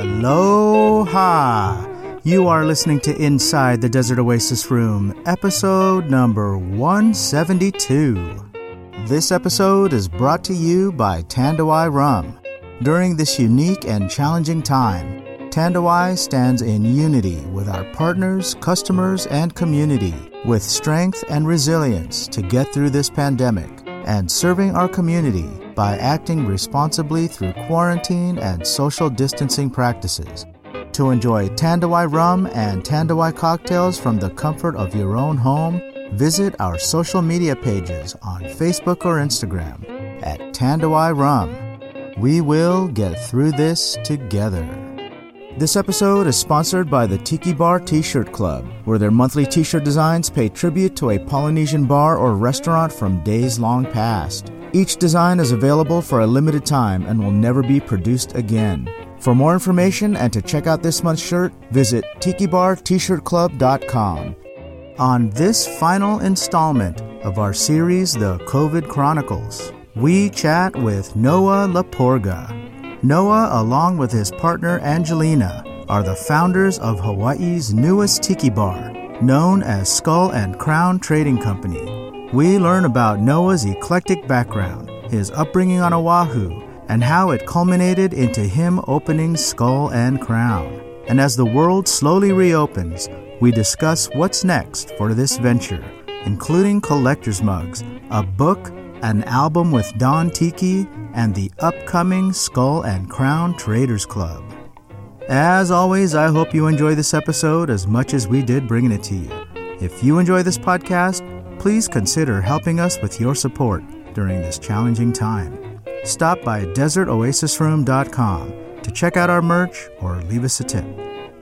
Aloha! You are listening to Inside the Desert Oasis Room, episode number 172. This episode is brought to you by Tanduay Rum. During this unique and challenging time, Tanduay stands in unity with our partners, customers, and community with strength and resilience to get through this pandemic and serving our community by acting responsibly through quarantine and social distancing practices. To enjoy Tanduay rum and Tanduay cocktails from the comfort of your own home, visit our social media pages on Facebook or Instagram at Tanduay Rum. We will get through this together. This episode is sponsored by the Tiki Bar T shirt club, where their monthly t shirt designs pay tribute to a Polynesian bar or restaurant from days long past. Each design is available for a limited time and will never be produced again. For more information and to check out this month's shirt, visit tikibartshirtclub.com. On this final installment of our series, The COVID Chronicles, we chat with Noa Laporga. Noa, along with his partner Angelina, are the founders of Hawaii's newest tiki bar, known as Skull and Crown Trading Company. We learn about Noa's eclectic background, his upbringing on Oahu, and how it culminated into him opening Skull and Crown. And as the world slowly reopens, we discuss what's next for this venture, including collector's mugs, a book, an album with Don Tiki, and the upcoming Skull and Crown Traders Club. As always, I hope you enjoy this episode as much as we did bringing it to you. If you enjoy this podcast, please consider helping us with your support during this challenging time. Stop by desertoasisroom.com to check out our merch or leave us a tip.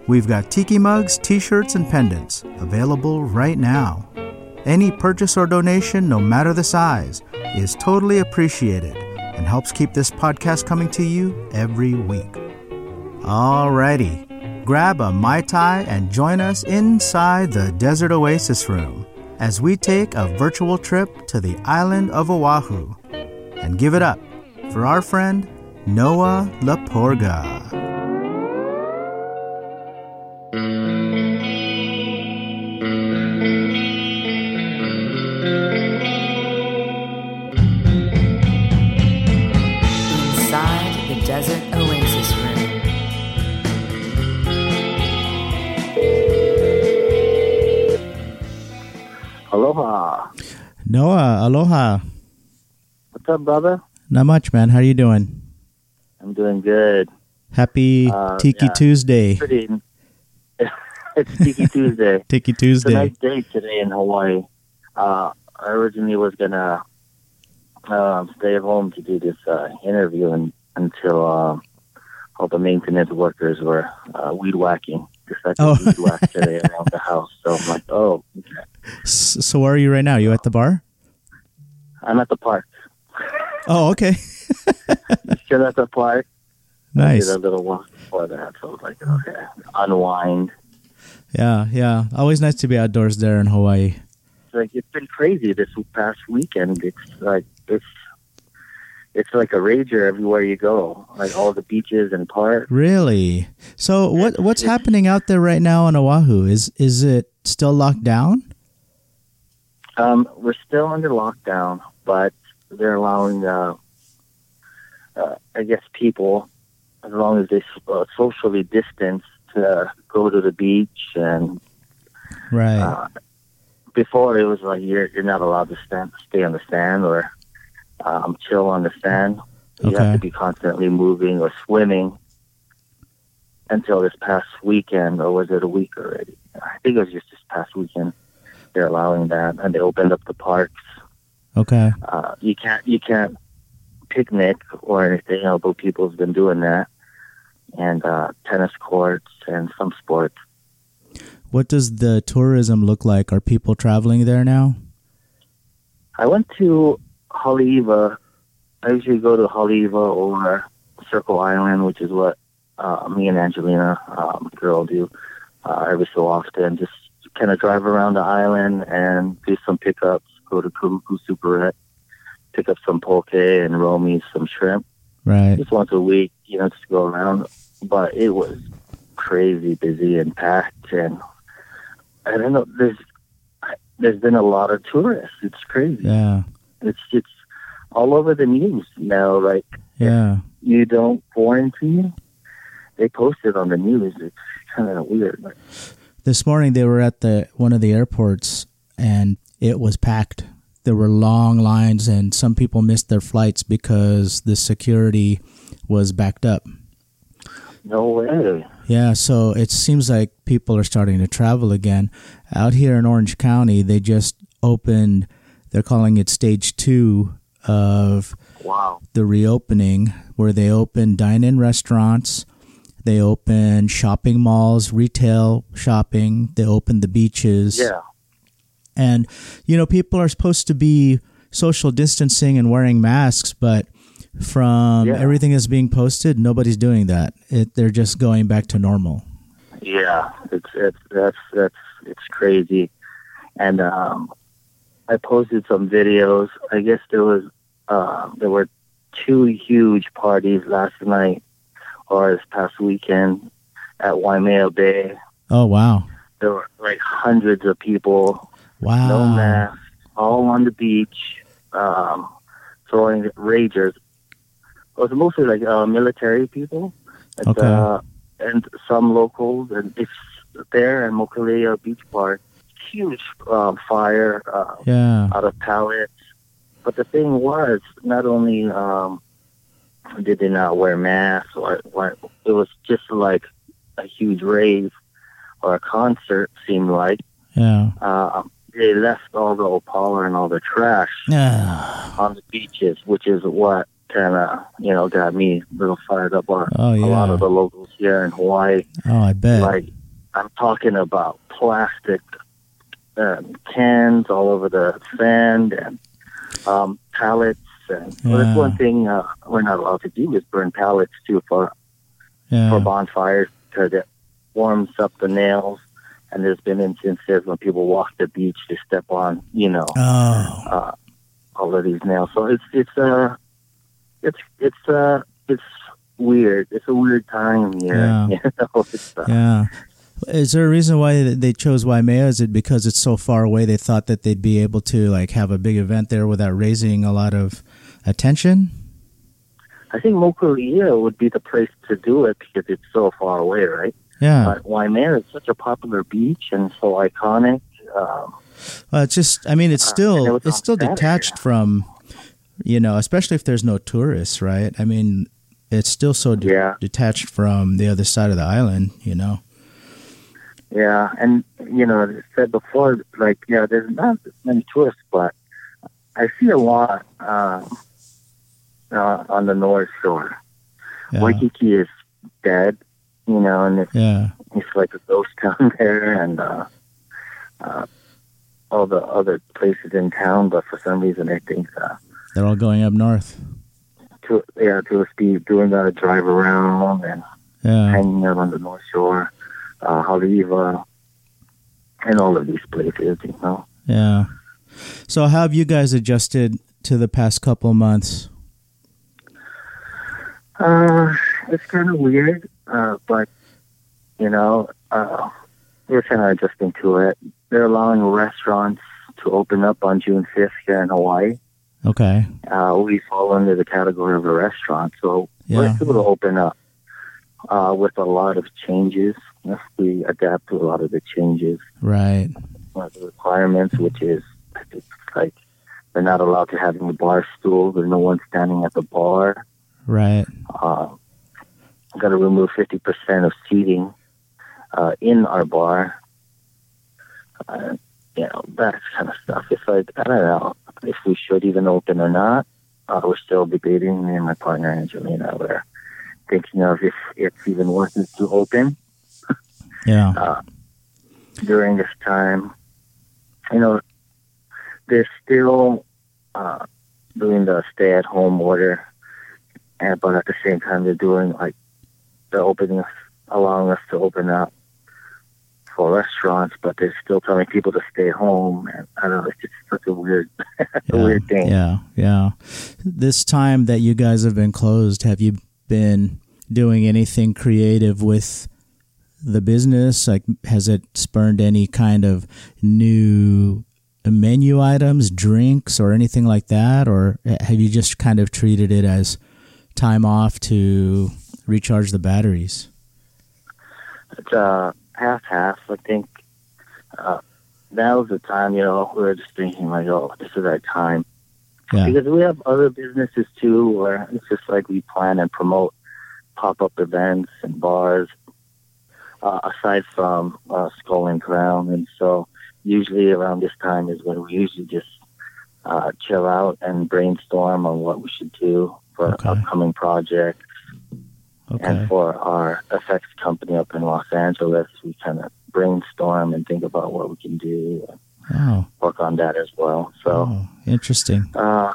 We've got tiki mugs, t shirts, and pendants available right now. Any purchase or donation, no matter the size, is totally appreciated and helps keep this podcast coming to you every week. Alrighty, grab a Mai Tai and join us inside the Desert Oasis Room as we take a virtual trip to the island of Oahu and give it up for our friend Noa Laporga. Aloha. What's up, brother? Not much, man. How are you doing? I'm doing good. Happy Uh, Tiki yeah. Tuesday. Pretty. it's Tiki Tuesday. Tiki Tuesday. It's a nice day today in Hawaii. Uh, I originally was gonna um, stay at home to do this uh, interview and, until uh, all the maintenance workers were uh, weed whacking. To Oh. weed whack today around the house. So I'm like, oh, okay. So where are you right now? You at the bar? I'm at the park. Oh, okay. Still at the park. Nice. Did a little walk before that. So I was like, okay, unwind. Yeah, yeah. Always nice to be outdoors there in Hawaii. like it's been crazy this past weekend. It's like it's it's like a rager everywhere you go. Like all the beaches and parks. Really? So what what's It's- happening out there right now on Oahu? Is is it still locked down? Um, we're still under lockdown, but they're allowing, uh, uh, I guess, people as long as they uh, socially distance to go to the beach. And Right. uh, before it was like you're you're not allowed to stand stay on the sand or um, chill on the sand. You Okay. have to be constantly moving or swimming until this past weekend, or was it a week already? I think it was just this past weekend. They're allowing that, and they opened up the parks. Okay. Uh, you can't you can't picnic or anything, although people's been doing that, and uh, tennis courts and some sports. What does the tourism look like? Are people traveling there now? I went to Haleiwa. I usually go to Haleiwa or Circle Island, which is what uh, me and Angelina, um, girl, do uh, every so often. Just kind of drive around the island and do some pickups. Go to Kahuku Superette, pick up some poke and roll me some shrimp. Right. Just once a week, you know, just go around. but it was crazy busy and packed, and I don't know. There's there's been a lot of tourists. It's crazy. Yeah. It's it's all over the news now. Like Yeah. you don't quarantine, they post it on the news. It's kind of weird. This morning they were at the one of the airports and it was packed. There were long lines and some people missed their flights because the security was backed up. no way. Yeah, so it seems like people are starting to travel again. Out here in Orange County, they just opened, they're calling it stage two of Wow. the reopening, where they open dine in restaurants, they open shopping malls, retail shopping, they open the beaches. Yeah. And, you know, people are supposed to be social distancing and wearing masks, but from Yeah. everything that's being posted, nobody's doing that. It, they're just going back to normal. Yeah, it's it's that's that's it's crazy, and um, I posted some videos. I guess there was uh, there were two huge parties last night or this past weekend at Waimea Bay. Oh, wow. There were like hundreds of people, Wow. no masks, all on the beach, um, throwing ragers. It was mostly like uh, military people, and, Okay. uh, and some locals, and it's there in Mokuleia Beach Park. Huge um, fire uh, Yeah. out of pallets. But the thing was, not only um, did they not wear masks, or, or it was just like a huge rave or a concert. Seemed like Yeah. uh, they left all the opala and all the trash on the beaches, which is what kind of you know got me a little fired up. on Oh, a lot of the locals here in Hawaii, Oh, I bet. like I'm talking about plastic um, cans all over the sand and um, pallets. And well, Yeah. that's one thing uh, we're not allowed to do is burn pallets too for yeah. for bonfires because it warms up the nails. And there's been instances when people walk the beach to step on, you know, Oh. uh, all of these nails. So it's it's uh it's it's uh it's weird. It's a weird time here. Yeah. You know, uh, Yeah. Is there a reason why they chose Waimea? Is it because it's so far away? They thought that they'd be able to like have a big event there without raising a lot of attention. I think Mokuleia would be the place to do it because it's so far away, right? Yeah. But Waimea is such a popular beach and so iconic. Um, Well, it's just. I mean, it's Uh, still it was it's still Saturday. detached from, you know, especially if there's no tourists, right? I mean, it's still so de- Yeah. detached from the other side of the island. You know. yeah, and you know, as I said before, like yeah, there's not many tourists, but I see a lot um, uh, on the North Shore. Yeah. Waikiki is dead, you know, and it's Yeah. it's like a ghost town there and uh uh all the other places in town but for some reason i think uh They're all going up north. to yeah tourists be doing that drive around and Yeah. hanging out on the north shore uh Haleiwa, and all of these places you know Yeah. So, how have you guys adjusted to the past couple months? uh it's kind of weird uh but you know uh we're kind of adjusting to it they're allowing restaurants to open up on june 5th here in hawaii Okay. uh, we fall under the category of a restaurant. So Yeah. we're able to open up uh, with a lot of changes. If we adapt to a lot of the changes, Right. one of the requirements, which is like they're not allowed to have any bar stools. There's no one standing at the bar. Right. Uh, got to remove 50% of seating uh, in our bar. Uh, you know, that kind of stuff. It's like, I don't know if we should even open or not. Uh, we're still debating, me and my partner Angelina. We're thinking of if it's even worth it to open Yeah. uh, during this time. You know, they're still uh, doing the stay-at-home order, and but at the same time, they're doing like they're opening us, allowing us to open up for restaurants, but they're still telling people to stay home. And I don't know, it's just such a weird, a yeah. weird thing. Yeah. Yeah. This time that you guys have been closed, have you been doing anything creative with the business? Like, has it spurned any kind of new menu items, drinks, or anything like that? Or have you just kind of treated it as time off to recharge the batteries? It's uh, half half. I think uh, that was the time, you know, we were just thinking, like, oh, this is our time. Yeah. Because we have other businesses too, where it's just like we plan and promote pop up events and bars uh, aside from uh, Skull and Crown. And so usually around this time is when we usually just uh, chill out and brainstorm on what we should do for Okay. upcoming projects. Okay. And for our effects company up in Los Angeles, we kind of brainstorm and think about what we can do and Oh, work on that as well. So, oh, interesting. uh,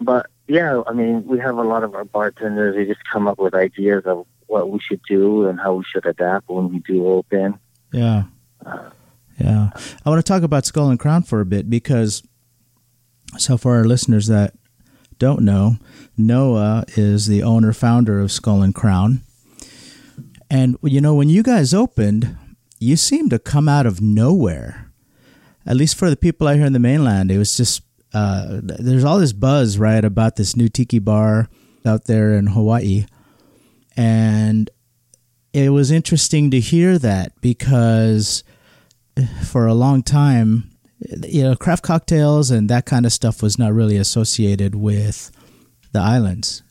but yeah, I mean, we have a lot of our bartenders. They just come up with ideas of what we should do and how we should adapt when we do open. Yeah. Yeah. I want to talk about Skull and Crown for a bit because, so for our listeners that don't know, Noa is the owner founder of Skull and Crown. And, you know, when you guys opened, you seemed to come out of nowhere. At least for the people out here in the mainland, it was just, uh, there's all this buzz, right, about this new tiki bar out there in Hawaii. And it was interesting to hear that because for a long time, you know, craft cocktails and that kind of stuff was not really associated with the islands.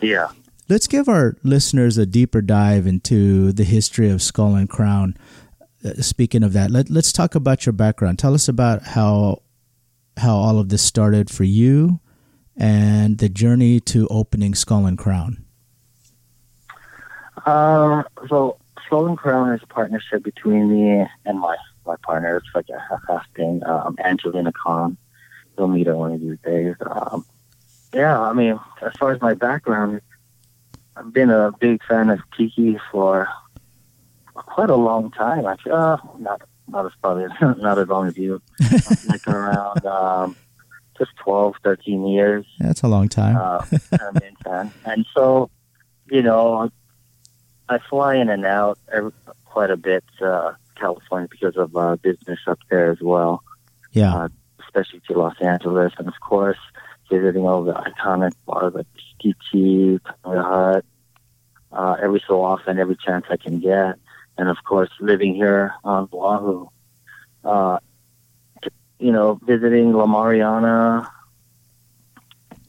Yeah. Let's give our listeners a deeper dive into the history of Skull and Crown. Uh, speaking of that, let, let's talk about your background. Tell us about how how all of this started for you and the journey to opening Skull and Crown. Um, so Skull and Crown is a partnership between me and my my partner. It's like a half-half thing. Um, Angelina Khan. You'll meet her one of these days. Um, yeah, I mean, as far as my background, I've been a big fan of tiki for quite a long time. Actually, uh, not not as probably not as long as you. like around um, just 12, 13 years That's a long time. uh, I'm in fan. And so, you know, I fly in and out every, quite a bit uh, California because of uh, business up there as well, yeah. uh, especially to Los Angeles, and of course visiting all the iconic bars like Tiki, Kamala Hut, uh, every so often, every chance I can get, and of course living here on Oahu. Uh, you know, visiting La Mariana,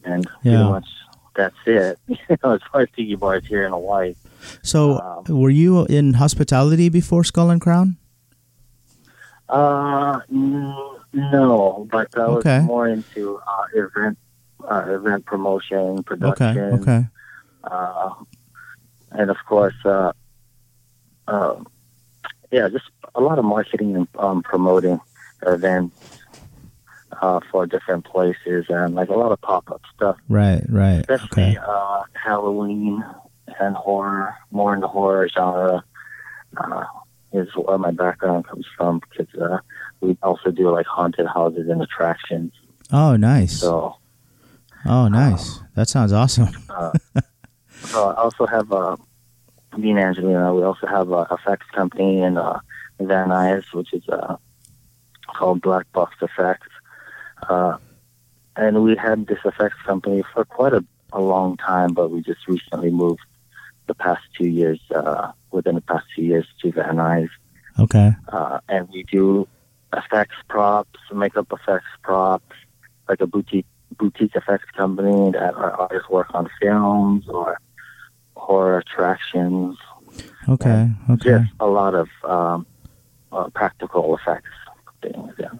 and pretty much that's it. You know, as far as tiki bars here in Hawaii. So, um, were you in hospitality before Skull and Crown? Uh, n- no, but I was Okay. more into uh, event, uh, event promotion, Okay. production, Okay. uh, and of course, uh, uh, yeah, just a lot of marketing and um, promoting events uh, for different places, and like a lot of pop up stuff. Right. Right. especially Okay. uh, Halloween and horror, more in the horror genre, uh, is where my background comes from because uh, we also do like haunted houses and attractions. Oh, nice. So, Oh, nice. That sounds awesome. so I also have uh, me and Angelina. We also have a effects company in uh, Van Nuys, which is uh, called Black Box Effects. Uh, and we had this effects company for quite a, a long time, but we just recently moved the past two years, uh, within the past two years to Van. Okay. Uh, and we do effects props, makeup effects props, like a boutique boutique effects company that our artists work on films or horror attractions. Okay. Okay. Just a lot of um, uh, practical effects things. Yeah.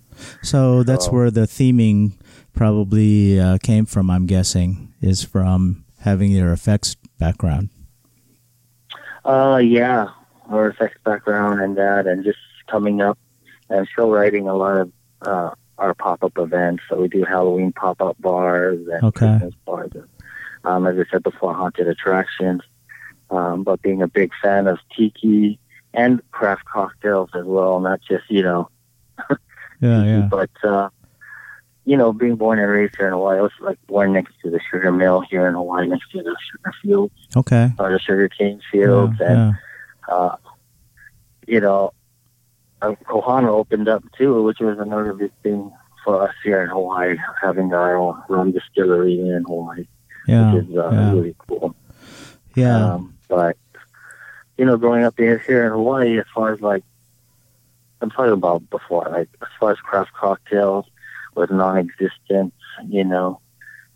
So that's So- where the theming probably uh, came from. I'm guessing is from having your effects background. Uh, yeah, our sex background and that, and just coming up and still writing a lot of uh, our pop-up events. So we do Halloween pop-up bars and Okay. Christmas bars. And, um, as I said before, haunted attractions. Um, but being a big fan of tiki and craft cocktails as well, not just you know Yeah. Yeah. but uh, you know, being born and raised here in Hawaii, I was like born next to the sugar mill here in Hawaii, next to the sugar fields Okay. or the sugar cane Yeah, fields, and yeah. uh, you know, uh, Kohana opened up too, which was another big thing for us here in Hawaii, having our own rum distillery in Hawaii, Yeah. which is uh, yeah. really cool. Yeah. Um, but you know, growing up here, here in Hawaii, as far as like I'm talking about before, like as far as craft cocktails was non-existent, you know,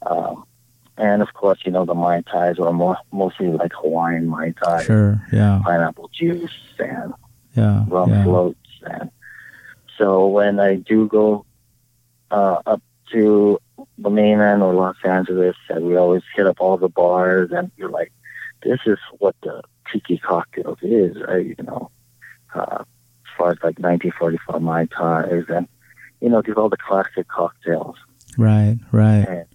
um, and of course, you know, the mai tais were more mostly like Hawaiian mai tais, Sure. Yeah. pineapple juice, and Yeah. rum yeah. floats, and so when I do go uh, up to the mainland or Los Angeles, and we always hit up all the bars, and you're like, this is what the tiki cocktails is, right? You know, uh, as far as like 1944 Mai Tais, and you know, these all the classic cocktails. Right. Right. And,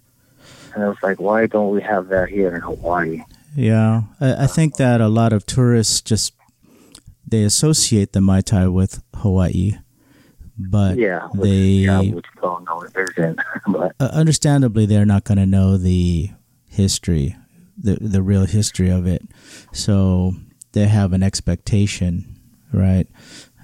and I was like, why don't we have that here in Hawaii? Yeah, I, I think that a lot of tourists just they associate the Mai Tai with Hawaii, but Yeah, which, they yeah, which all know it isn't. but uh, understandably they're not going to know the history, the the real history of it. So they have an expectation, right?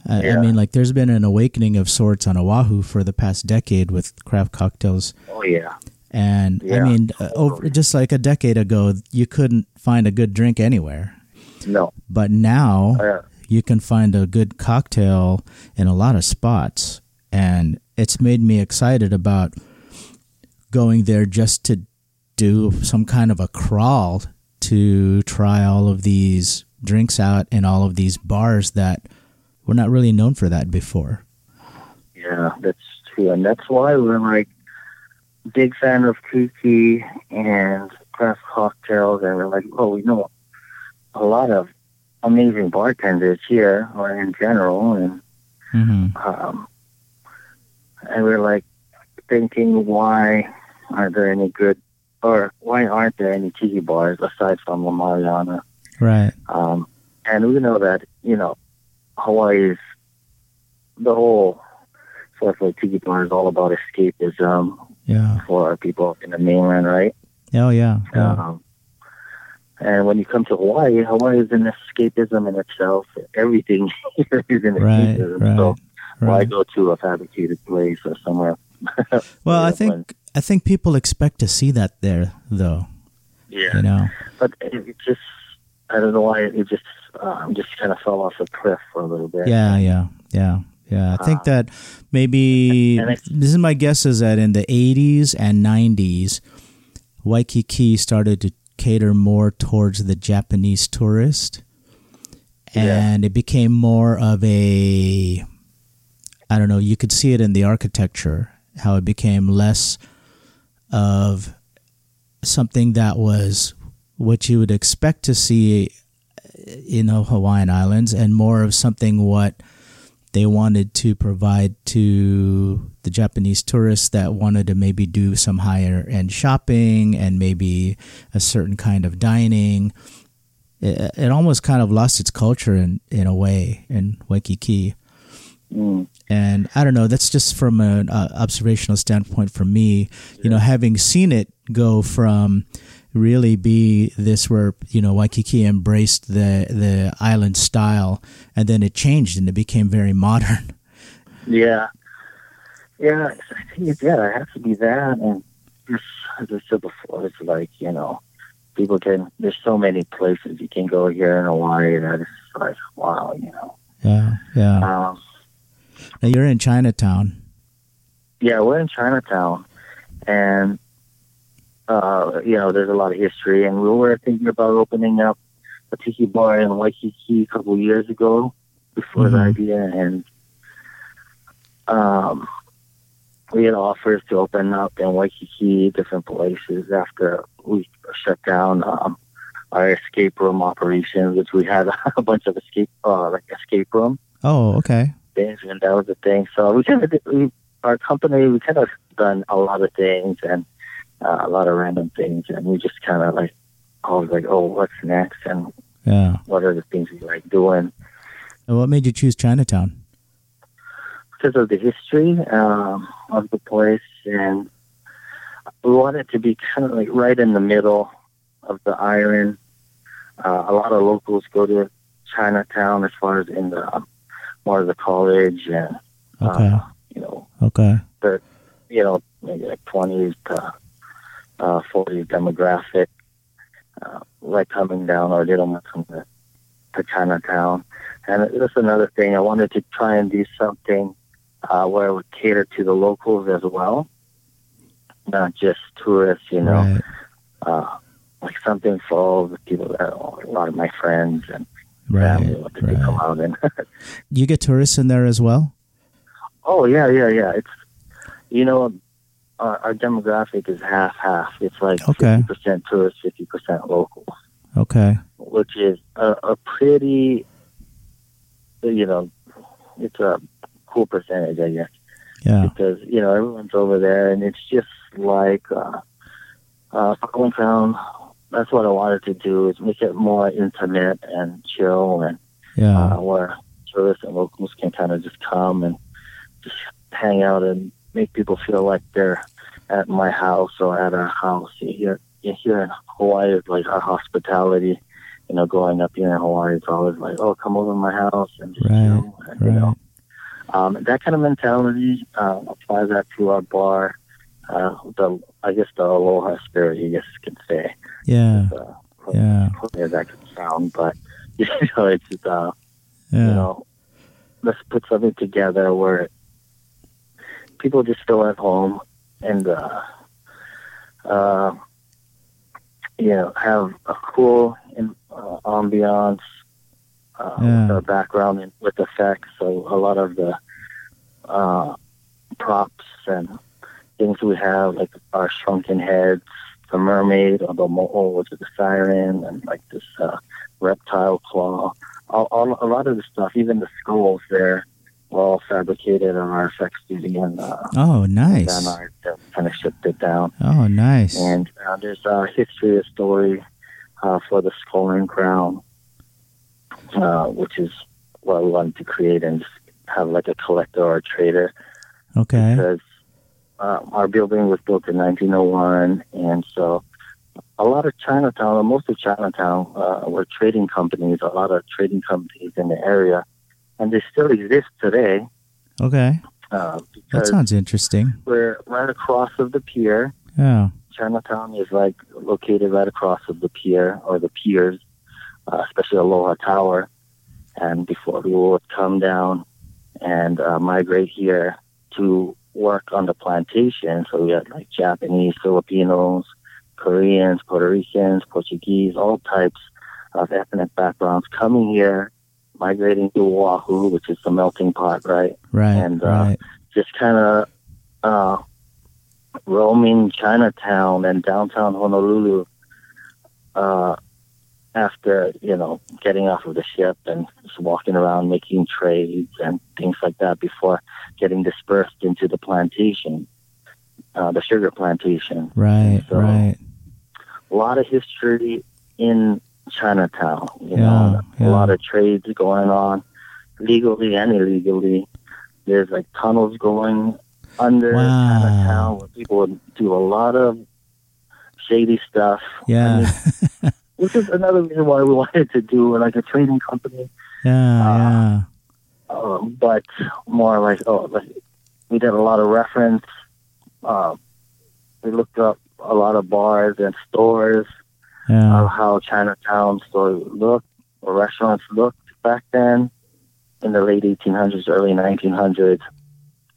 I, I mean, like there's been an awakening of sorts on Oahu for the past decade with craft cocktails. oh yeah, And I mean, uh, over just like a decade ago, you couldn't find a good drink anywhere. no, But now uh, you can find a good cocktail in a lot of spots. And it's made me excited about going there just to do some kind of a crawl to try all of these drinks out in all of these bars that were not really known for that before. Yeah, that's true, and that's why we're like big fan of tiki and craft cocktails, and we're like, oh, we know a lot of amazing bartenders here, or in general, and Mm-hmm. um, and we're like thinking, why aren't there any good, or why aren't there any tiki bars aside from La Mariana? Right. Um, and we know that, you know, Hawaii is the whole sort of like tiki bar is all about escapism Yeah. for our people in the mainland, right? Oh, yeah. yeah. Um, and when you come to Hawaii, Hawaii is an escapism in itself. Everything here is an Right. escapism. Right. So why go to a fabricated place or somewhere? Well, I think I think people expect to see that there, though. Yeah. You know. But it, it just, I don't know why it just, um, just kind of fell off a cliff for a little bit. Yeah, yeah, yeah, yeah. I think Uh, that maybe and this is my guess is that in the '80s and '90s, Waikiki started to cater more towards the Japanese tourist, Yeah. and it became more of a I don't know. You could see it in the architecture how it became less of something that was what you would expect to see in the Hawaiian Islands and more of something what they wanted to provide to the Japanese tourists that wanted to maybe do some higher end shopping and maybe a certain kind of dining. It, it almost kind of lost its culture in, in a way in Waikiki. Mm. And I don't know, that's just from an uh, observational standpoint for me, you know, having seen it go from really be this where, you know, Waikiki embraced the, the island style and then it changed and it became very modern. Yeah. Yeah, I think it's, yeah, it has to be that. And just, as I said before, it's like, you know, people can, there's so many places you can go here in Hawaii that it's like, wow, you know. Yeah. Yeah. Um, Now you're in Chinatown. yeah, we're in Chinatown. And, uh, you know, there's a lot of history. And we were thinking about opening up a tiki bar in Waikiki a couple of years ago before the Mhm. idea. And, um, we had offers to open up in Waikiki, different places after we shut down um, our escape room operations, which we had a bunch of escape, uh, like escape room Oh, okay. things, and that was the thing. So we kind of, our company, we kind of done a lot of things and uh, a lot of random things, and we just kind of like always like, oh, what's next, and Yeah. what are the things we like doing And what made you choose Chinatown? because of the history um, of the place. and we want it to be kind of like right in the middle of the island. Uh, a lot of locals go to Chinatown as far as in the um, more of the college and Okay. uh, you know Okay. but you know maybe like 20s to uh, 40s demographic, uh, like coming down or don't want to come to, to Chinatown. And that's another thing. I wanted to try and do something uh, where it would cater to the locals as well, not just tourists. You know, Right. uh, like something for all the people that a lot of my friends and Right. family want to come out and. You get tourists in there as well. oh yeah, yeah, yeah. It's you know. Our, our demographic is half half. It's like fifty percent tourists, fifty percent locals. Okay. which is a, a pretty, you know, it's a cool percentage, I guess, Yeah. because you know everyone's over there, and it's just like uh, uh, Fallen Crown. That's what I wanted to do is make it more intimate and chill, and Yeah. uh, where tourists and locals can kind of just come and just hang out and make people feel like they're at my house or at our house. You hear, you in Hawaii, it's like our hospitality. You know, growing up here in Hawaii, it's always like, "Oh, come over to my house and just Right, chill." And, You know, um, that kind of mentality uh, applies that to our bar. Uh, the I guess the aloha spirit, you guess you could say. Yeah. Uh, Yeah. yeah, that could sound, but you know, it's just, uh, Yeah. you know, let's put something together where people just feel at home and, uh, uh, you know, have a cool in, uh, ambiance, uh, Yeah. with background and with effects. So a lot of the, uh, props and things we have, like our shrunken heads, the mermaid or the mo'o, which is the siren, and like this, uh, reptile claw all, all, a lot of the stuff, even the skulls there, all fabricated in our effects studio and uh, Oh, nice. Art that kind of shipped it down. Oh, nice. And uh, there's a history, a story uh, for the skull and crown, uh, which is what we wanted to create and have like a collector or a trader Okay. because uh, our building was built in 1901, and so a lot of Chinatown, or most of Chinatown, uh, were trading companies. A lot of trading companies in the area, and they still exist today. Okay. Uh, That sounds interesting. we're right across of the pier. Yeah. Chinatown is like located right across of the pier or the piers, uh, especially Aloha Tower. And before people would come down and uh, migrate here to work on the plantation, so we had like Japanese, Filipinos, Koreans, Puerto Ricans, Portuguese, all types of ethnic backgrounds coming here, migrating to Oahu, which is the melting pot, right? Right. And, uh, right. just kind of uh, roaming Chinatown and downtown Honolulu uh, after, you know, getting off of the ship and just walking around making trades and things like that before getting dispersed into the plantation, uh, the sugar plantation. Right. so- right. A lot of history in Chinatown, you Yeah, know, yeah. a lot of trades going on legally and illegally. There's like tunnels going under Wow. Chinatown where people do a lot of shady stuff. I Yeah. mean, which is another reason why we wanted to do like a trading company, yeah. uh, um, but more like oh, like we did a lot of reference. Uh, we looked up a lot of bars and stores yeah. Of how Chinatown stores looked or restaurants looked back then in the late 1800s, early 1900s.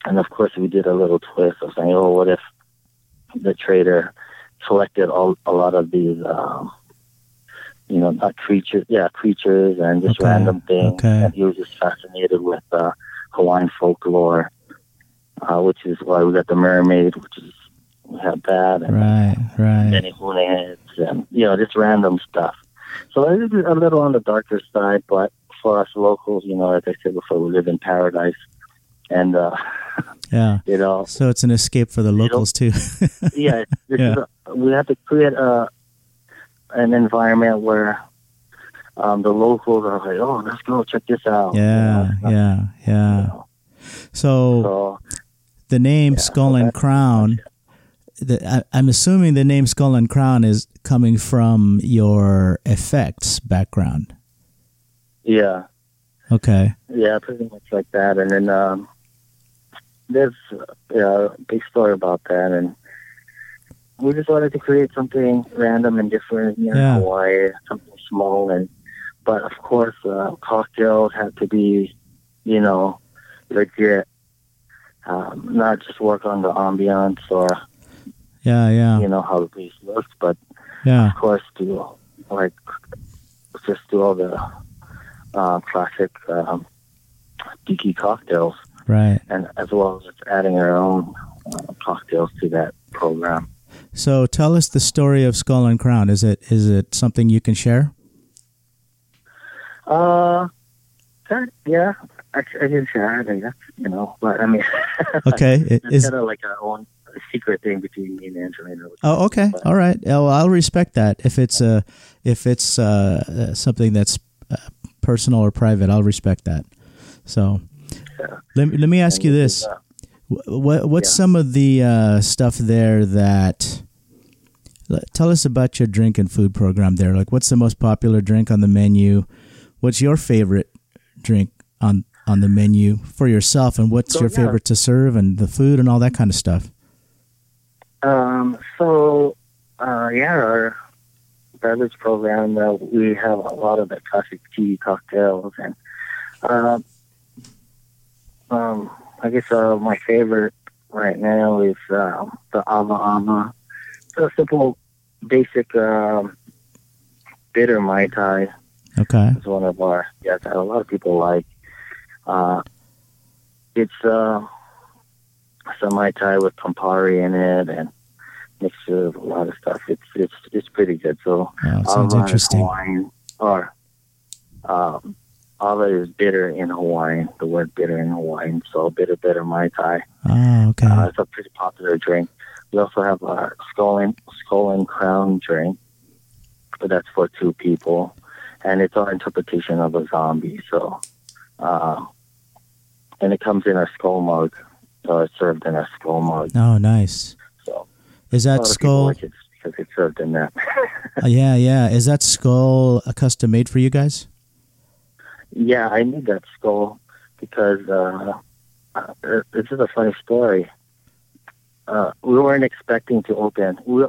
And of course, we did a little twist of saying, oh, what if the trader selected all, a lot of these, um, you know, not creatures, yeah, creatures and just Okay, random things. okay. And he was just fascinated with uh, Hawaiian folklore, uh, which is why we got the mermaid, which is, have that. And Right. Right. and you know just random stuff. So it is a little on the darker side, but for us locals, you know, like I said before, we live in paradise, and uh, Yeah. you know, So it's an escape for the locals too. yeah, Yeah. A, we have to create a an environment where um, the locals are like, oh, let's go check this out. yeah. You know, Yeah. you Yeah. know. So So the name Yeah, Skull so and Crown. The, I, I'm assuming the name Skull and Crown is coming from your effects background. Yeah, Okay. yeah, pretty much like that. And then um, there's uh, yeah, a big story about that, and we just wanted to create something random and different here Yeah. in Hawaii, something small, and but of course, uh, cocktails had to be, you know, legit. Um, not just work on the ambiance or Yeah, yeah, you know how the place looks, but yeah. of course do like just do all the uh, classic um, tiki cocktails, Right. and as well as adding our own uh, cocktails to that program. So tell us the story of Skull and Crown. Is it is it something you can share? Uh, that, yeah, I, I can share it, I you know, but I mean, Okay. it's Is kind of like our own secret thing between me and Angelina. oh okay. All right. Oh, I'll respect that. If it's uh if it's uh, uh, something that's personal or private, I'll respect that. So Yeah. let me let me ask And you this this. is, What what's Yeah. some of the uh, stuff there that? Tell us about your drink and food program there. Like, what's the most popular drink on the menu? What's your favorite drink on on the menu for yourself, and what's So, your yeah. favorite to serve, and the food, and all that kind of stuff? Um, so, uh, yeah, our beverage program, uh, we have a lot of the classic tea cocktails and, uh, um, I guess, uh, my favorite right now is, uh, the Ava Ava. It's a simple, basic, um, bitter Mai Tai Okay. is one of our, yes, that a lot of people like. Uh, it's, uh, some Mai Tai with Campari in it and mixed with a lot of stuff. It's it's it's pretty good. So Oh, sounds Ava interesting. Hawaiian, or um, Ava is bitter in Hawaiian. The word bitter in Hawaiian. So bitter, bitter Mai Tai. Oh, okay. Uh, it's a pretty popular drink. We also have our skull and skull and crown drink, but that's for two people, and it's our interpretation of a zombie. So, uh, and it comes in a skull mug. So it's served in a skull mug. oh, nice. So Is that skull? like it because it's served in that. Uh, yeah, yeah. Is that skull a custom made for you guys? yeah, I need that skull because uh, uh, this is a funny story. Uh, we weren't expecting to open. We,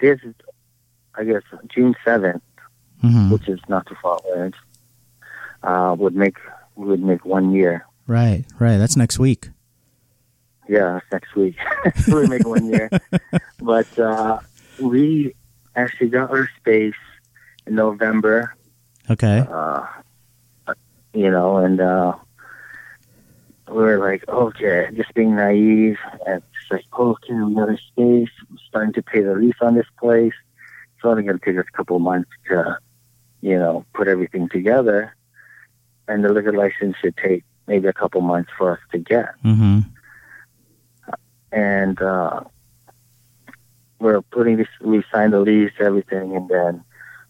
this, is, I guess, June seventh, hmm which is not too far away. Uh, would make would make one year. Right, right. That's next week. Yeah, next week. we make one year. But uh, we actually got our space in November. Okay. uh, you know, and uh, we were like, okay, just being naive, and just like, okay, we got a space, we're starting to pay the lease on this place. It's only going to take us a couple of months to, you know, put everything together, and the liquor license should take maybe a couple months for us to get. Mm-hmm. And uh, we're putting this, we signed the lease, everything, and then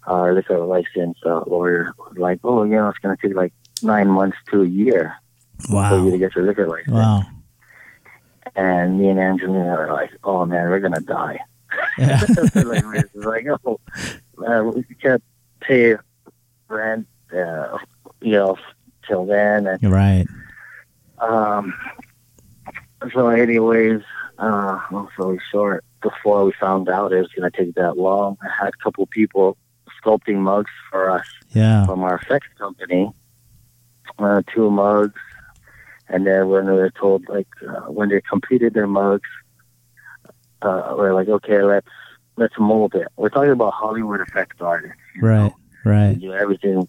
our liquor license uh, lawyer was like, oh, you know, it's going to take like nine months to a year for you to get your liquor license. Wow. And me and Angelina are like, oh man, we're going to die. Yeah. like, oh, man, we can't pay rent, uh, you know, till then. And right. um, so, anyways, uh, long story short, before we found out it was going to take that long, I had a couple people sculpting mugs for us Yeah. from our effects company, uh, two mugs, and then when we were told, like, uh, when they completed their mugs, uh, we're like, okay, let's let's mold it. We're talking about Hollywood effects artists. Right. know? They Right. do everything.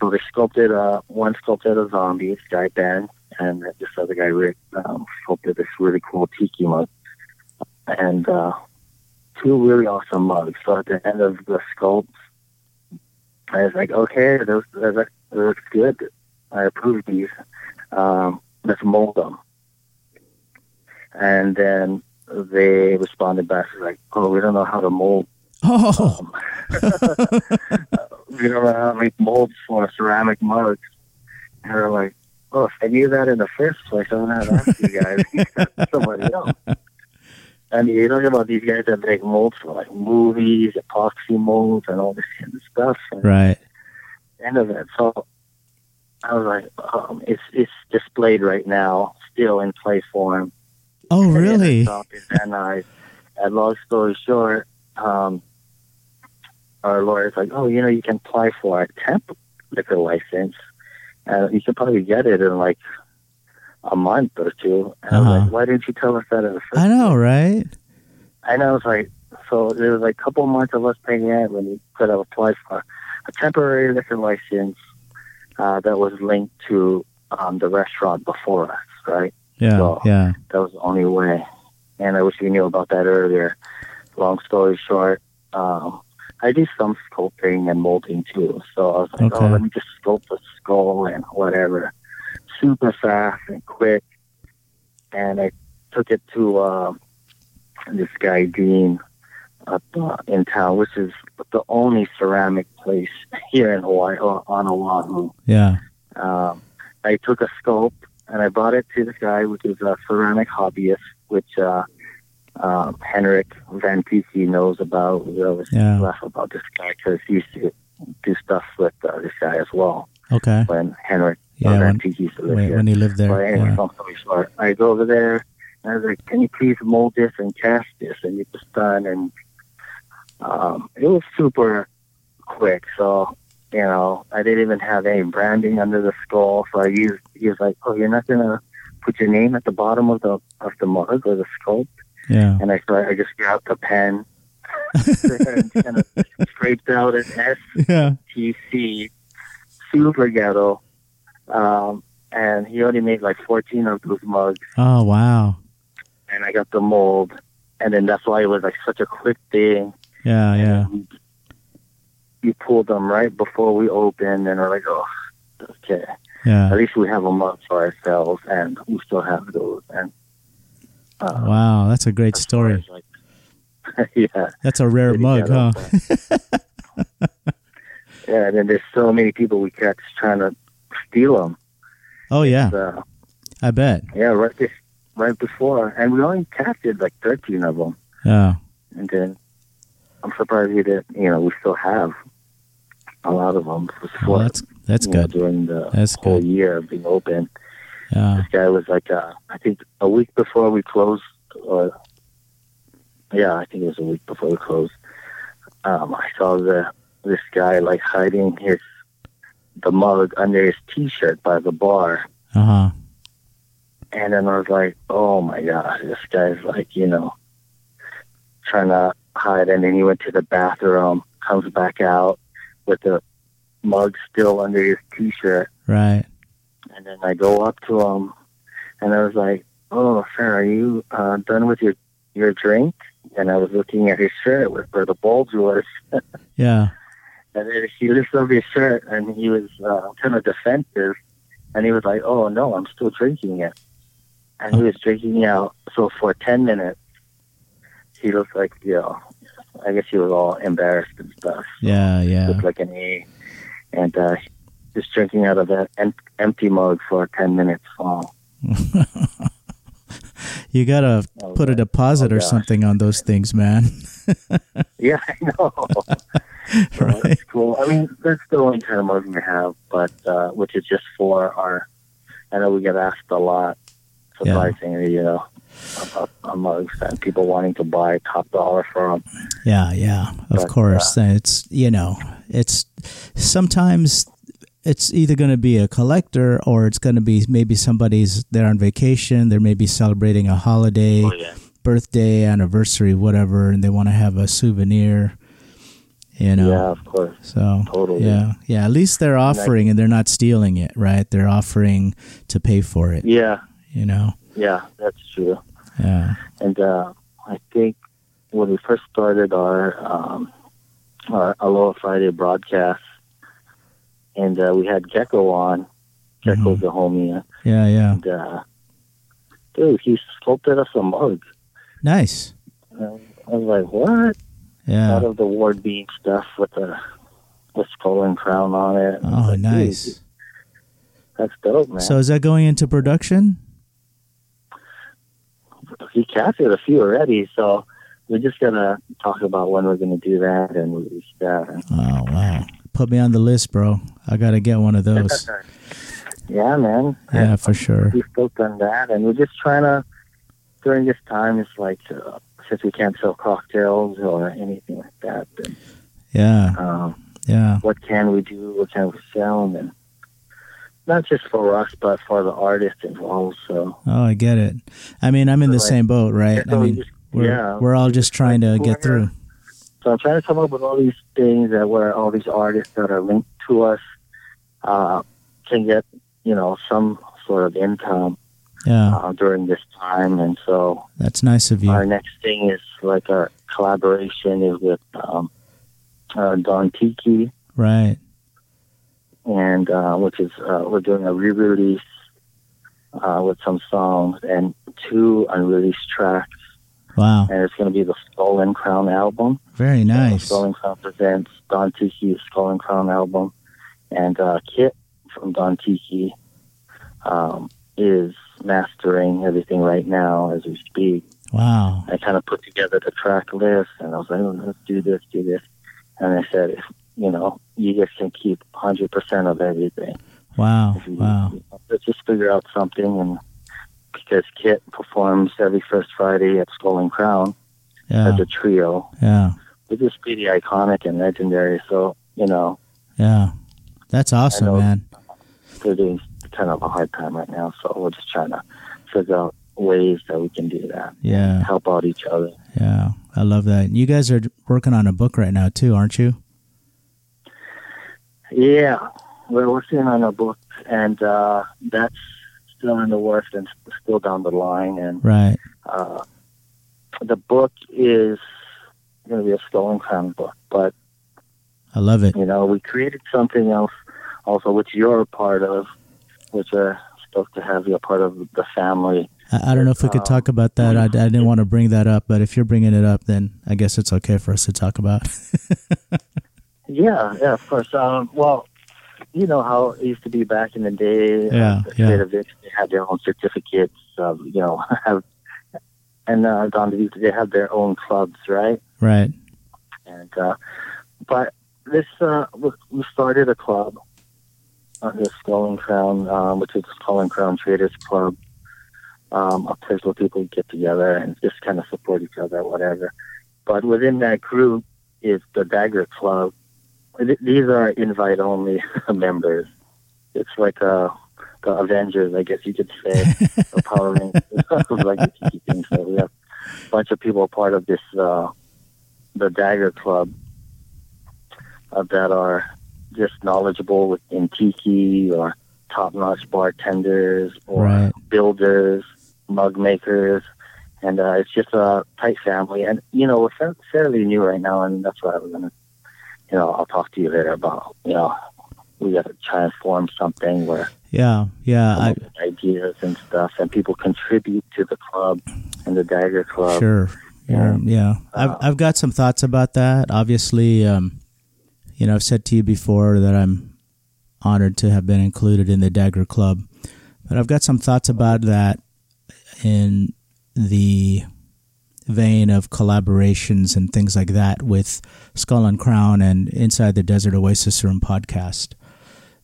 So they sculpted, uh, one sculpted a zombie, guy Ben, and this other guy Rick um, sculpted this really cool tiki mug, and uh, two really awesome mugs. So at the end of the sculpts, I was like, okay, those those, those looks good. I approve these. Um, let's mold them. And then they responded back like, oh, we don't know how to mold Oh. um, we don't know how to make molds for ceramic mugs. And they're like, oh, if I knew that in the first place, I would not have asked you guys. Somebody else. And you talk about these guys that make molds for like movies, epoxy molds, and all this kind of stuff. And Right. end of it. So I was like, um, it's it's displayed right now, still in play form. Oh, really? And? I stopped in Van Nuys. And long story short, um, our lawyer's like, oh, you know, you can apply for a temp liquor license. Uh, you could probably get it in like a month or two. And I was Uh-huh. like, why didn't you tell us that in the first I know, right? And I was like, so there was like a couple months of us paying it when we could have applied for a temporary liquor license uh, that was linked to um, the restaurant before us, right? Yeah, So- yeah. That was the only way. And I wish we knew about that earlier. Long story short, um, I do some sculpting and molding too. So I was like, Okay. oh, let me just sculpt a skull and whatever. Super fast and quick. And I took it to uh, this guy, Dean, up uh, in town, which is the only ceramic place here in Hawaii, or on Oahu. Yeah. Um, I took a sculpt and I brought it to this guy, which is a ceramic hobbyist, which uh, um, Henrik Van Peeke knows about. We always Yeah. laugh about this guy because he used to do stuff with uh, this guy as well Okay. when Henrik Yeah, Van Peeke used to live When, here. when he lived But there. anyway, Yeah. long story short, I go over there and I was like, "Can you please mold this and cast this?" And it was done, and um, it was super quick. So you know, I didn't even have any branding under the skull. So I used. He was like, "Oh, you're not gonna put your name at the bottom of the of the mug or the sculpt?" Yeah. And I started, I just grabbed the pen and kind of scraped out an S Yeah. Super ghetto. Um, and he only made like 14 of those mugs, Oh, wow. and I got the mold. And then that's why it was like such a quick thing. Yeah, yeah. You pulled them right before we opened, and we're like, oh, okay. Yeah. At least we have a mug for ourselves, and we still have those. And uh, Wow, that's a great story. like, yeah. That's a rare mug, huh? yeah, and then there's so many people we catch trying to steal them. Oh, yeah. Uh, I bet. Yeah, right, this, right before, and we only captured like thirteen of them, Yeah. and then I'm surprised we did. You know, we still have a lot of them Well, that's that's you know, good. during the That's whole good. year of being open. Yeah. This guy was like, uh, I think a week before we closed, or yeah, I think it was a week before we closed. Um, I saw the this guy like hiding his the mug under his T-shirt by the bar. Uh huh. And then I was like, oh my God, this guy's like, you know, trying to hide. And then he went to the bathroom, comes back out with the mug still under his t shirt. Right. And then I go up to him and I was like, oh, sir, are you uh, done with your, your drink? And I was looking at his shirt with where the bulge was. Yeah. And then he lifts up his shirt and he was uh, kind of defensive. And he was like, oh, no, I'm still drinking it. And he was drinking out. So for 10 minutes, he looked like, you know, I guess he was all embarrassed and stuff. Yeah. Yeah. Looked like an A. And uh, just drinking out of that em- empty mug for 10 minutes. Oh, You gotta Oh, put a deposit Oh, or something on those things, man. yeah, I know. So right. That's cool. I mean, that's the only kind of mug we have, but uh, which is just for our. I know we get asked a lot, surprisingly, you know, about mugs and people wanting to buy top dollar for them. Yeah, yeah, of But, course. And it's you know, it's sometimes it's either going to be a collector or it's going to be maybe somebody's there on vacation. they're maybe celebrating a holiday, Oh yeah, birthday, anniversary, whatever, and they want to have a souvenir. You know, yeah, of course, so totally. yeah, yeah. At least they're offering and they're not stealing it, right? They're offering to pay for it. yeah, You know, yeah. That's true. yeah, And uh, I think when we first started our um, our Aloha Friday broadcast, and uh, we had Gecko on. Gecko's the homie, yeah, yeah. and uh, dude, he sculpted us a mug. Nice. I was like, what? Yeah. Out of the Ward Bean stuff with the the skull and crown on it. And I was Oh, like, nice. that's dope, man. So is that going into production? he captured a few already, so we're just gonna talk about when we're gonna do that and release that. Oh wow! Put me on the list, bro. I gotta get one of those. yeah, man. Yeah, for sure. We've both done that, and we're just trying to during this time. It's like uh, since we can't sell cocktails or anything like that, then, Yeah, um, yeah, what can we do? What can we sell? And not just for us, but for the artists involved. So Oh, I get it. I mean, I'm in the Like- same boat, right? I so mean, just- we're yeah, we're all just trying to get through. So I'm trying to come up with all these things that where all these artists that are linked to us uh, can get, you know, some sort of income Yeah, uh, during this time. And so that's nice of you. our next thing is like a collaboration is with um, uh, Don Tiki, Right. and uh, which is uh, we're doing a re-release uh, with some songs and two unreleased tracks, Wow. and it's going to be the Skull and Crown album. Very nice. Skull and Crown presents Don Tiki's Skull and Crown album, and uh, Kit from Don Tiki um, is mastering everything right now as we speak. Wow. I kind of put together the track list, and I was like, oh, let's do this, do this, and I said, if, you know, you guys can keep 100% of everything. Wow. You- Wow. Let's just figure out something, and because Kit performs every first Friday at Skull and Crown Yeah. as a trio, Yeah. which just pretty iconic and legendary. So, you know, Yeah. That's awesome, man. they're doing kind of a hard time right now. So we're just trying to figure out ways that we can do that, Yeah. help out each other. Yeah. I love that. You guys are working on a book right now too, aren't you? Yeah, we're working on a book, and uh, that's still in the works and still down the line. And Right. uh, the book is going to be a Skull and Crown book, but I love it. you know, we created something else also, which you're a part of, which are supposed to have you a part of the family. I, I don't know if we could Um, talk about that. I, I didn't want to bring that up, but if you're bringing it up, then I guess it's okay for us to talk about. Yeah, yeah, of course. Um, well, you know how it used to be back in the day. Yeah, uh, the yeah. Trader Vic, they had their own certificates. Of, you know, have, and uh, Don DeVito, they have their own clubs, right? right. And uh, but this, uh, we started a club on the Skull and Crown, um, which is Skull and Crown Traders Club. Um, a place where people get together and just kind of support each other, whatever. But within that group is the Dagger Club. Th- These are invite only members. It's like uh, the Avengers, I guess you could say, the Power Rangers, like the Tiki thing. So we have a bunch of people part of this, uh, the Dagger Club, uh, that are just knowledgeable within Tiki or top-notch bartenders or Right. builders, mug makers, and uh, it's just a tight family. And you know, we're fairly new right now, and that's why we're gonna, you know, I'll talk to you later about, you know, we got to try and form something where Yeah. Yeah. I, ideas and stuff, and people contribute to the club and the Dagger Club. Sure. Yeah. yeah. I've Uh, I've got some thoughts about that. Obviously, um, you know, I've said to you before that I'm honored to have been included in the Dagger Club, but I've got some thoughts about that in the vein of collaborations and things like that with Skull and Crown and Inside the Desert Oasis Room podcast.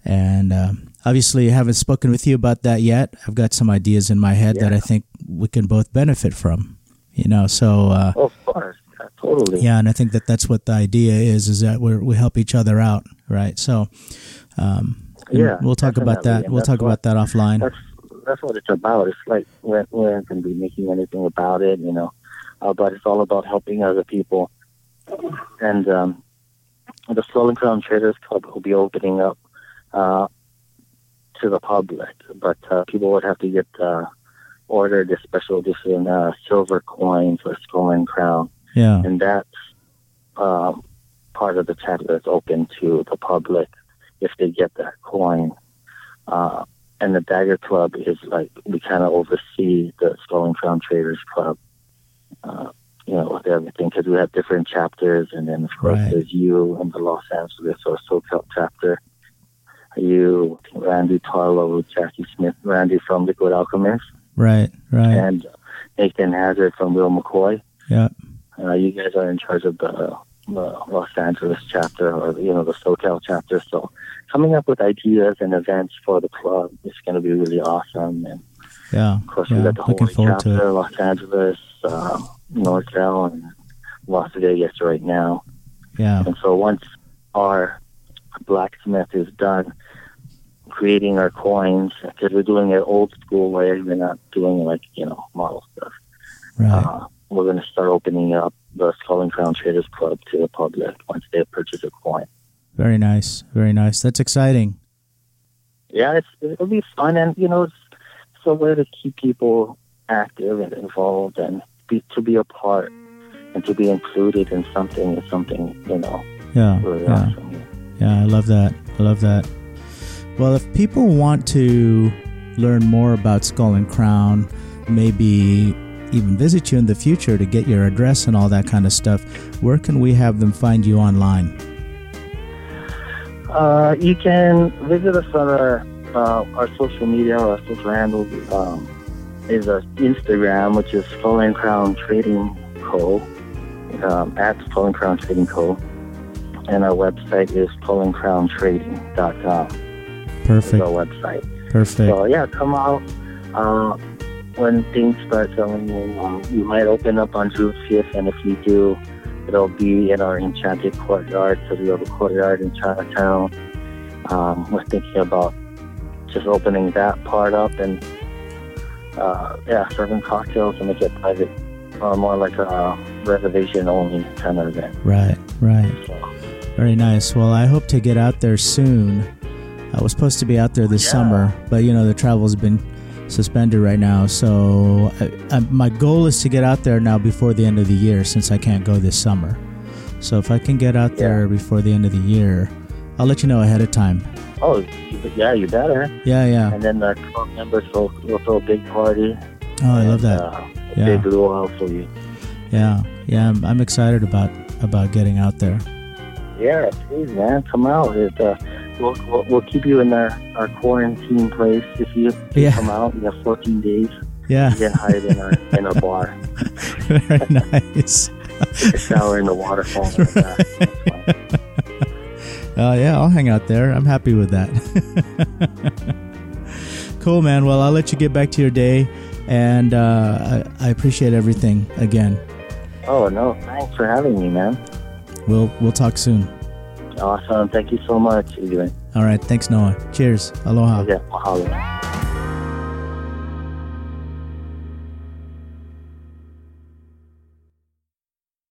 And um, obviously, I haven't spoken with you about that yet. I've got some ideas in my head that I think we can both benefit from. You know, so uh, of course, yeah, totally. yeah, and I think that that's what the idea is: is that we we help each other out, right? So, um, Yeah, we'll talk about that. and We'll talk what- about that offline. that's that's what it's about. It's like we're, we're not going to be making anything about it, you know, uh, but it's all about helping other people. And um, the and Crown Traders Club will be opening up uh, to the public, but uh, people would have to get uh, order the special edition uh, silver coin for and Crown, Yeah, and that's um, part of the tab that's open to the public if they get that coin. Uh, and the Dagger Club is like we kind of oversee the and Crown Traders Club, uh, you know, with everything because we have different chapters, and then of course Right. there's you and the Los Angeles or SoCal chapter. You Randy Tarlow, with Jackie Smith, Randy from Liquid Alchemist, Right, right. and Nathan Hazard from Will McCoy. yeah. Uh, you guys are in charge of the, the Los Angeles chapter or you know the SoCal chapter. So coming up with ideas and events for the club is going to be really awesome. And Yeah. of course, yeah. we got the Looking forward to chapter, it. Los Angeles, uh, NorCal, and Las Vegas right now. Yeah. And so once our blacksmith is done creating our coins, because we're doing it old school way, we're not doing like you know model stuff. Right. Uh, we're going to start opening up the Skull and Crown Traders Club to the public once they purchase a coin. Very nice. Very nice. That's exciting. Yeah, it's, it'll be fun, and you know, it's, a way to keep people active and involved, and be to be a part and to be included in something is something you know Yeah. really Yeah. awesome. Yeah, I love that. I love that. Well, if people want to learn more about Skull and Crown, maybe even visit you in the future to get your address and all that kind of stuff, where can we have them find you online? Uh, you can visit us on our uh, our social media, our social handle um, is our Instagram, which is Skull Crown Trading Co. Um, at Skull Crown Trading Co. And our website is skullandcrowntrading.com. Is Perfect. our website. Perfect. So yeah, come out. Uh, when things start selling, um, you might open up on June 5th, and if you do, it'll be in our Enchanted Courtyard because we have a courtyard in Chinatown. Um, we're thinking about just opening that part up and uh, yeah, serving cocktails and make it private, uh, more like a reservation only kind of event. Right, right. So, Very nice. Well, I hope to get out there soon. I was supposed to be out there this Yeah. summer, but you know the travel's been suspended right now. So I, I, my goal is to get out there now before the end of the year, since I can't go this summer. So if I can get out there before the end of the year, I'll let you know ahead of time. Oh, yeah, you better. Yeah, yeah. And then the club members will, will throw a big party. Oh, I love that. Uh, Yeah. big luau for you. Yeah, yeah. I'm, I'm excited about about getting out there. Yeah, please, man, come out. It, uh, we'll, we'll we'll keep you in our, our quarantine place if you Yeah. come out. You have 14 days. Yeah, You get hired in our in our bar. very nice. A shower in the waterfall. and all that. That's fine. Uh, yeah, I'll hang out there. I'm happy with that. cool, man. Well, I'll let you get back to your day, and uh, I, I appreciate everything again. Oh no, thanks for having me, man. We'll we'll talk soon. Awesome. Thank you so much, Adrian. All right. Thanks, Noa. Cheers. Aloha. Okay, mahalo.